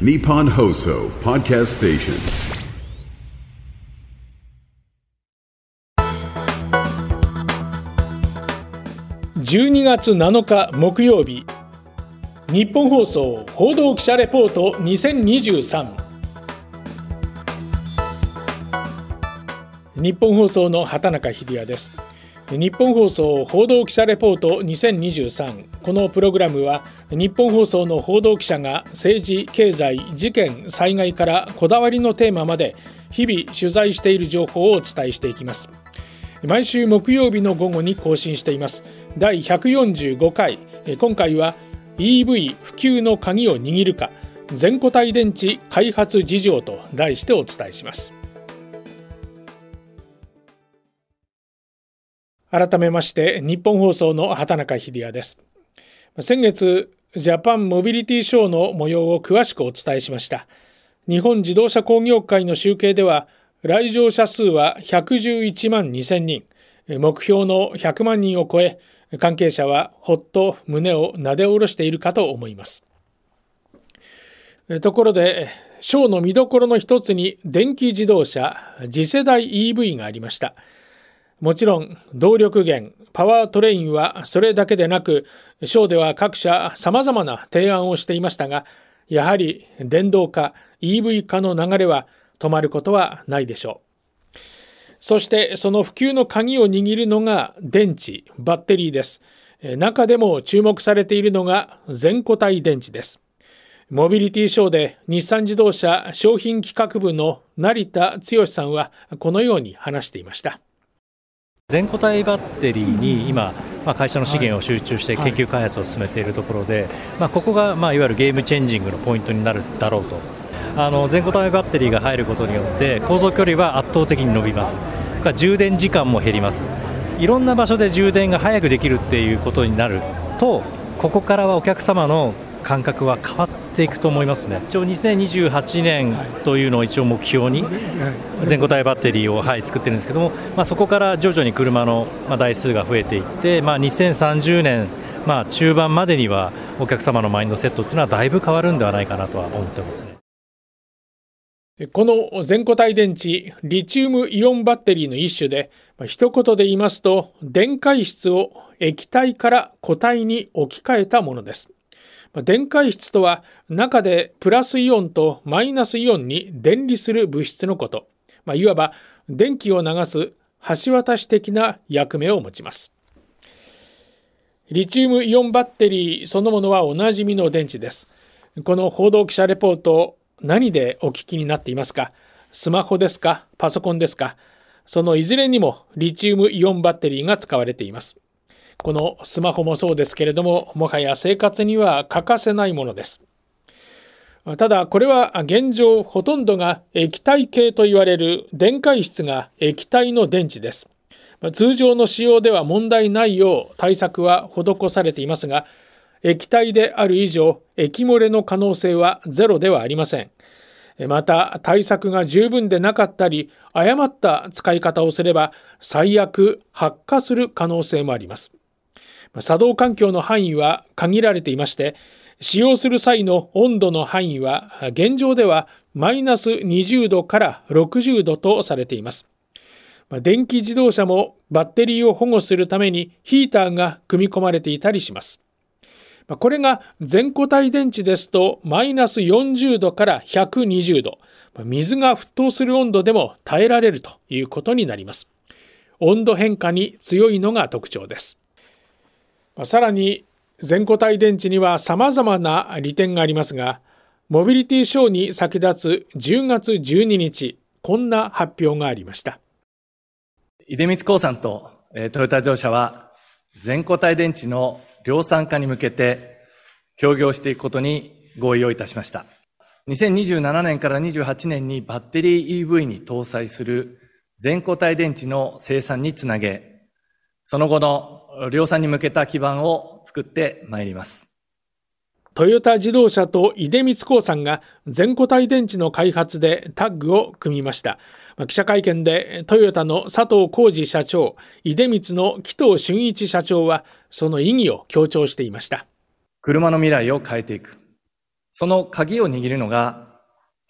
Nippon Hoso Podcast Station. 12月7日木曜日。日本放送報道記者レポート2023日本放送の畑中秀也です。日本放送報道記者レポート2023このプログラムは日本放送の報道記者が政治経済事件災害からこだわりのテーマまで日々取材している情報をお伝えしていきます。毎週木曜日の午後に更新しています。第145回。今回は EV 普及の鍵を握るか全固体電池開発事情と題してお伝えします。改めまして日本放送の畑中秀也です。先月ジャパンモビリティショーの模様を詳しくお伝えしました。日本自動車工業会の集計では来場者数は111万2000人。目標の100万人を超え関係者はほっと胸をなで下ろしているかと思います。ところでショーの見どころの一つに電気自動車次世代 EV がありました。もちろん動力源パワートレインはそれだけでなくショーでは各社さまざまな提案をしていましたがやはり電動化 EV 化の流れは止まることはないでしょう。そしてその普及の鍵を握るのが電池、バッテリーです。中でも注目されているのが全固体電池です。モビリティショーで日産自動車商品企画部の成田剛さんはこのように話していました。全固体バッテリーに今、まあ、会社の資源を集中して研究開発を進めているところで、まあ、ここが、まあ、いわゆるゲームチェンジングのポイントになるだろうと。あの全固体バッテリーが入ることによって航続距離は圧倒的に伸びます。充電時間も減ります。いろんな場所で充電が早くできるっていうことになるとここからはお客様の感覚は変わっていくと思いますね、一応2028年というのを一応目標に、全固体バッテリーを、はい、作ってるんですけども、まあ、そこから徐々に車の台数が増えていって、まあ、2030年、まあ、中盤までにはお客様のマインドセットっていうのはだいぶ変わるんではないかなとは思ってますね。この全固体電池、リチウムイオンバッテリーの一種で、一言で言いますと、電解質を液体から固体に置き換えたものです。電解質とは中でプラスイオンとマイナスイオンに電離する物質のこと、まあ、いわば電気を流す橋渡し的な役目を持ちます。リチウムイオンバッテリーそのものはおなじみの電池です。この報道記者レポート何でお聞きになっていますか？スマホですか？パソコンですか？そのいずれにもリチウムイオンバッテリーが使われています。このスマホもそうですけれども、もはや生活には欠かせないものです。ただ、これは現状ほとんどが液体系と言われる電解質が液体の電池です。通常の使用では問題ないよう対策は施されていますが、液体である以上、液漏れの可能性はゼロではありません。また、対策が十分でなかったり、誤った使い方をすれば、最悪発火する可能性もあります。作動環境の範囲は限られていまして、使用する際の温度の範囲は現状ではマイナス20度から60度とされています。電気自動車もバッテリーを保護するためにヒーターが組み込まれていたりします。これが全固体電池ですとマイナス40度から120度、水が沸騰する温度でも耐えられるということになります。温度変化に強いのが特徴です。さらに全固体電池には様々な利点がありますが、モビリティショーに先立つ10月12日、こんな発表がありました。出光興産とトヨタ自動車は全固体電池の量産化に向けて協業していくことに合意をいたしました。2027年から28年にバッテリー EV に搭載する全固体電池の生産につなげ、その後の量産に向けた基盤を作ってまいります。トヨタ自動車と出光興産が全固体電池の開発でタッグを組みました。記者会見でトヨタの佐藤浩二社長、出光の紀藤俊一社長はその意義を強調していました。車の未来を変えていく。その鍵を握るのが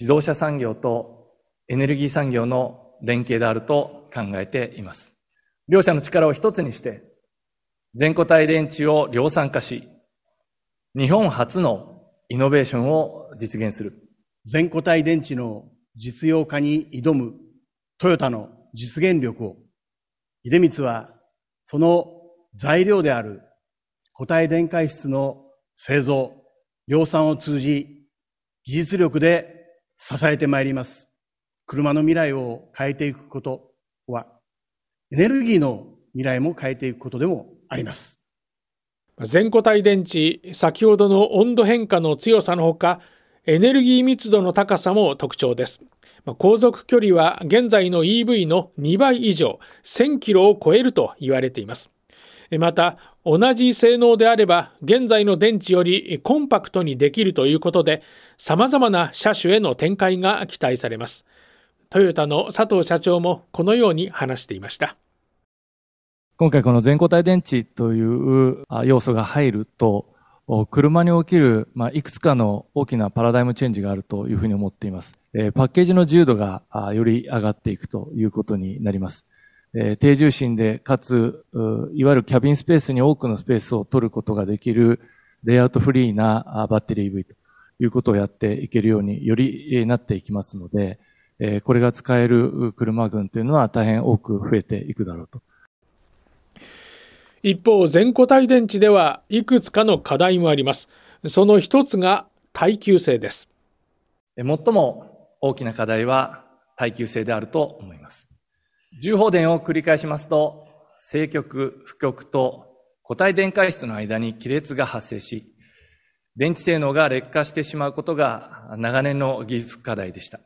自動車産業とエネルギー産業の連携であると考えています。両者の力を一つにして、全固体電池を量産化し、日本初のイノベーションを実現する。全固体電池の実用化に挑むトヨタの実現力を、出光はその材料である固体電解質の製造、量産を通じ、技術力で支えてまいります。車の未来を変えていくことは、エネルギーの未来も変えていくことでもあります。全固体電池、先ほどの温度変化の強さのほか、エネルギー密度の高さも特徴です。航続距離は現在の EV の2倍以上、1000キロを超えると言われています。また、同じ性能であれば、現在の電池よりコンパクトにできるということで、様々な車種への展開が期待されます。トヨタの佐藤社長もこのように話していました。今回この全固体電池という要素が入ると、車に起きる、まあ、いくつかの大きなパラダイムチェンジがあるというふうに思っています。えー、パッケージの自由度がより上がっていくということになります。えー、低重心で、かつ、いわゆるキャビンスペースに多くのスペースを取ることができる、レイアウトフリーなバッテリー EV ということをやっていけるようによりなっていきますので、え、これが使える車群というのは大変多く増えていくだろうと。一方、全固体電池ではいくつかの課題もあります。その一つが耐久性です。最も大きな課題は耐久性であると思います。重放電を繰り返しますと、正極、負極と固体電解質の間に亀裂が発生し、電池性能が劣化してしまうことが長年の技術課題でした。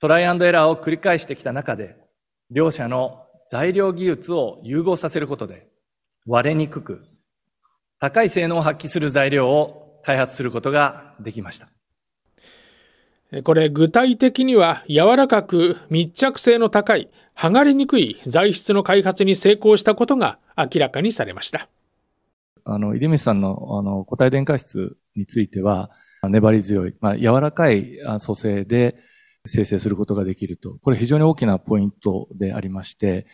トライアンドエラーを繰り返してきた中で、両者の材料技術を融合させることで、割れにくく、高い性能を発揮する材料を開発することができました。これ具体的には柔らかく密着性の高い剥がれにくい材質の開発に成功したことが明らかにされました。あの、出光さんのあの固体電解質については粘り強い、まあ、柔らかい組成で生成することができると。これ非常に大きなポイントでありまして、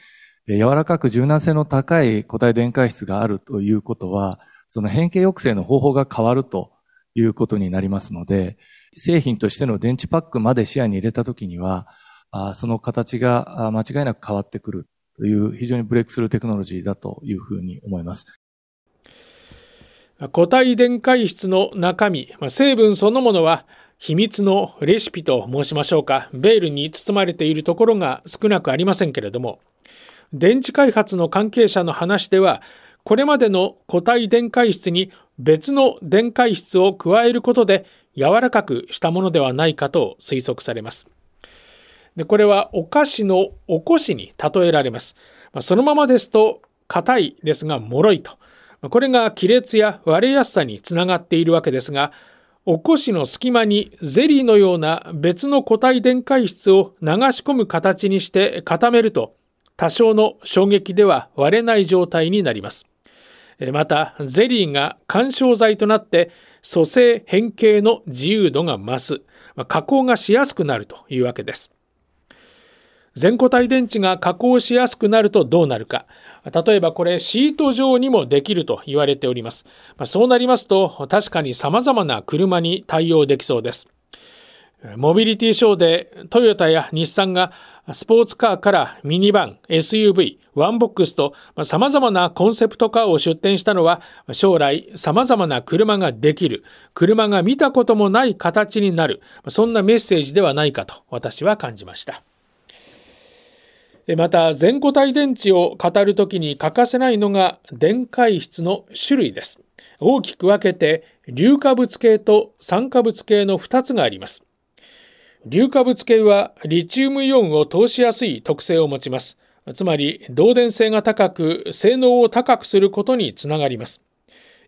柔らかく柔軟性の高い固体電解質があるということは、その変形抑制の方法が変わるということになりますので、製品としての電池パックまで視野に入れたときには、その形が間違いなく変わってくるという非常にブレイクスルーテクノロジーだというふうに思います。固体電解質の中身、成分そのものは秘密のレシピと申しましょうか、ベールに包まれているところが少なくありませんけれども、電池開発の関係者の話では、これまでの固体電解質に別の電解質を加えることで柔らかくしたものではないかと推測されます。でこれはお菓子のおこしに例えられます。そのままですと硬いですが脆いと。これが亀裂や割れやすさにつながっているわけですが、おこしの隙間にゼリーのような別の固体電解質を流し込む形にして固めると多少の衝撃では割れない状態になります。また、ゼリーが干渉剤となって組成変形の自由度が増す、加工がしやすくなるというわけです。全固体電池が加工しやすくなるとどうなるか。例えばこれシート状にもできると言われております。そうなりますと確かに様々な車に対応できそうです。モビリティショーでトヨタや日産がスポーツカーからミニバン、SUV、ワンボックスと様々なコンセプトカーを出展したのは将来様々な車ができる、車が見たこともない形になる、そんなメッセージではないかと私は感じました。また全固体電池を語るときに欠かせないのが電解質の種類です。大きく分けて硫化物系と酸化物系の2つがあります。硫化物系はリチウムイオンを通しやすい特性を持ちます。つまり、導電性が高く、性能を高くすることにつながります。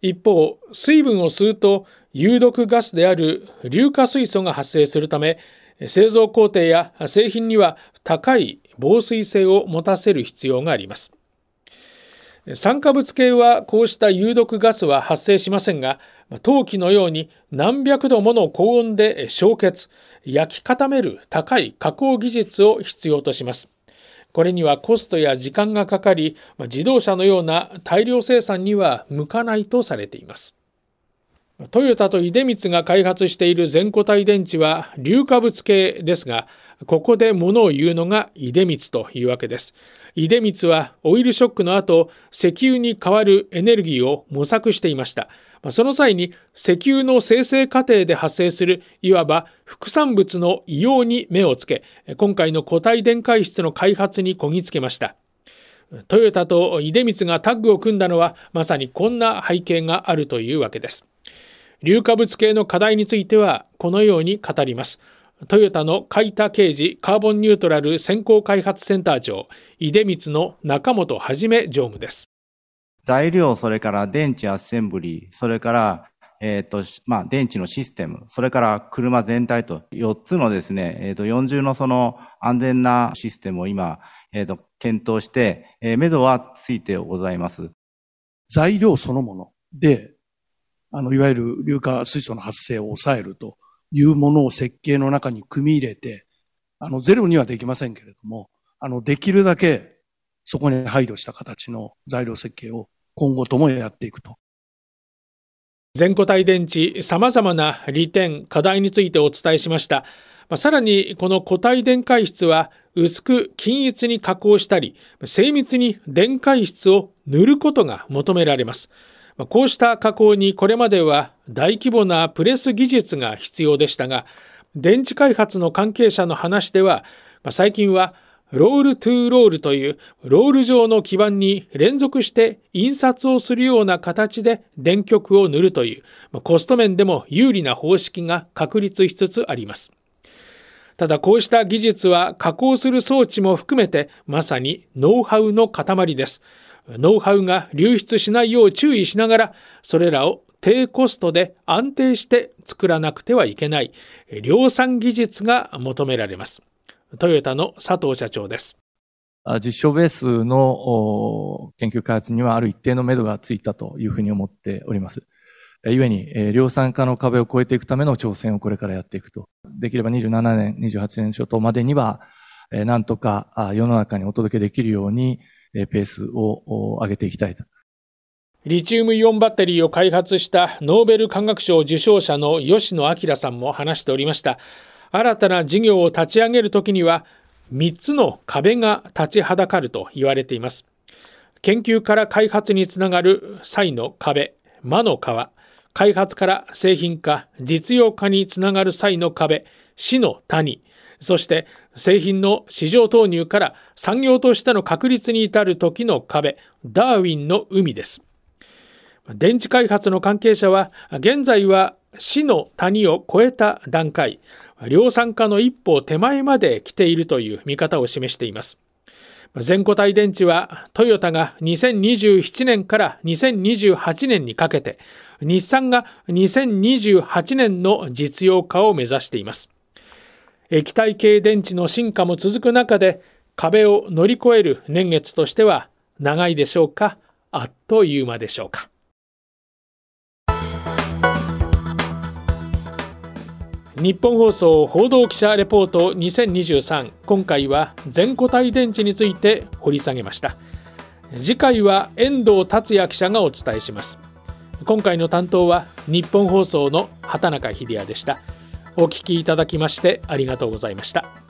一方、水分を吸うと有毒ガスである硫化水素が発生するため、製造工程や製品には高い防水性を持たせる必要があります。酸化物系はこうした有毒ガスは発生しませんが、陶器のように何百度もの高温で焼結、焼き固める高い加工技術を必要とします。これにはコストや時間がかかり、自動車のような大量生産には向かないとされています。トヨタと出光が開発している全固体電池は硫化物系ですが、ここで物を言うのが出光というわけです。出光はオイルショックの後、石油に代わるエネルギーを模索していました。その際に石油の生成過程で発生するいわば副産物の硫黄に目をつけ、今回の固体電解質の開発にこぎつけました。トヨタと出光がタッグを組んだのはまさにこんな背景があるというわけです。硫化物系の課題についてはこのように語ります。トヨタの海田刑事カーボンニュートラル先行開発センター長、出光の中本はじめ常務です。材料、それから電池アッセンブリー、それから、えっ、ー、と、まあ、電池のシステム、それから車全体と4つのですね、えっ、ー、と、40のその安全なシステムを今、えっ、ー、と、検討して、えー、目処はついてございます。材料そのもので、あの、いわゆる硫化水素の発生を抑えるというものを設計の中に組み入れて、あの、ゼロにはできませんけれども、あの、できるだけそこに配慮した形の材料設計を今後ともやっていくと。全固体電池、様々な利点、課題についてお伝えしました。まあさらに、この固体電解質は薄く均一に加工したり、精密に電解質を塗ることが求められます。こうした加工にこれまでは大規模なプレス技術が必要でしたが、電池開発の関係者の話では、最近はロールトゥーロールというロール状の基板に連続して印刷をするような形で電極を塗るというコスト面でも有利な方式が確立しつつあります。ただこうした技術は加工する装置も含めてまさにノウハウの塊です。ノウハウが流出しないよう注意しながら、それらを低コストで安定して作らなくてはいけない量産技術が求められます。トヨタの佐藤社長です。実証ベースの研究開発にはある一定の目処がついたというふうに思っております。ゆえに、量産化の壁を越えていくための挑戦をこれからやっていくと。できれば27年、28年初頭までには、なんとか世の中にお届けできるように、ペースを上げていきたいと。リチウムイオンバッテリーを開発したノーベル化学賞受賞者の吉野明さんも話しておりました。新たな事業を立ち上げるときには、3つの壁が立ちはだかると言われています。研究から開発につながる際の壁、魔の川、開発から製品化、実用化につながる際の壁、死の谷、そして製品の市場投入から産業としての確立に至る時の壁、ダーウィンの海です。電池開発の関係者は、現在は死の谷を越えた段階、量産化の一歩手前まで来ているという見方を示しています。全固体電池はトヨタが2027年から2028年にかけて、日産が2028年の実用化を目指しています。液体系電池の進化も続く中で壁を乗り越える年月としては長いでしょうかあっという間でしょうか。日本放送報道記者レポート2023今回は全固体電池について掘り下げました。次回は遠藤達也記者がお伝えします。今回の担当は日本放送の畑中秀也でした。お聞きいただきましてありがとうございました。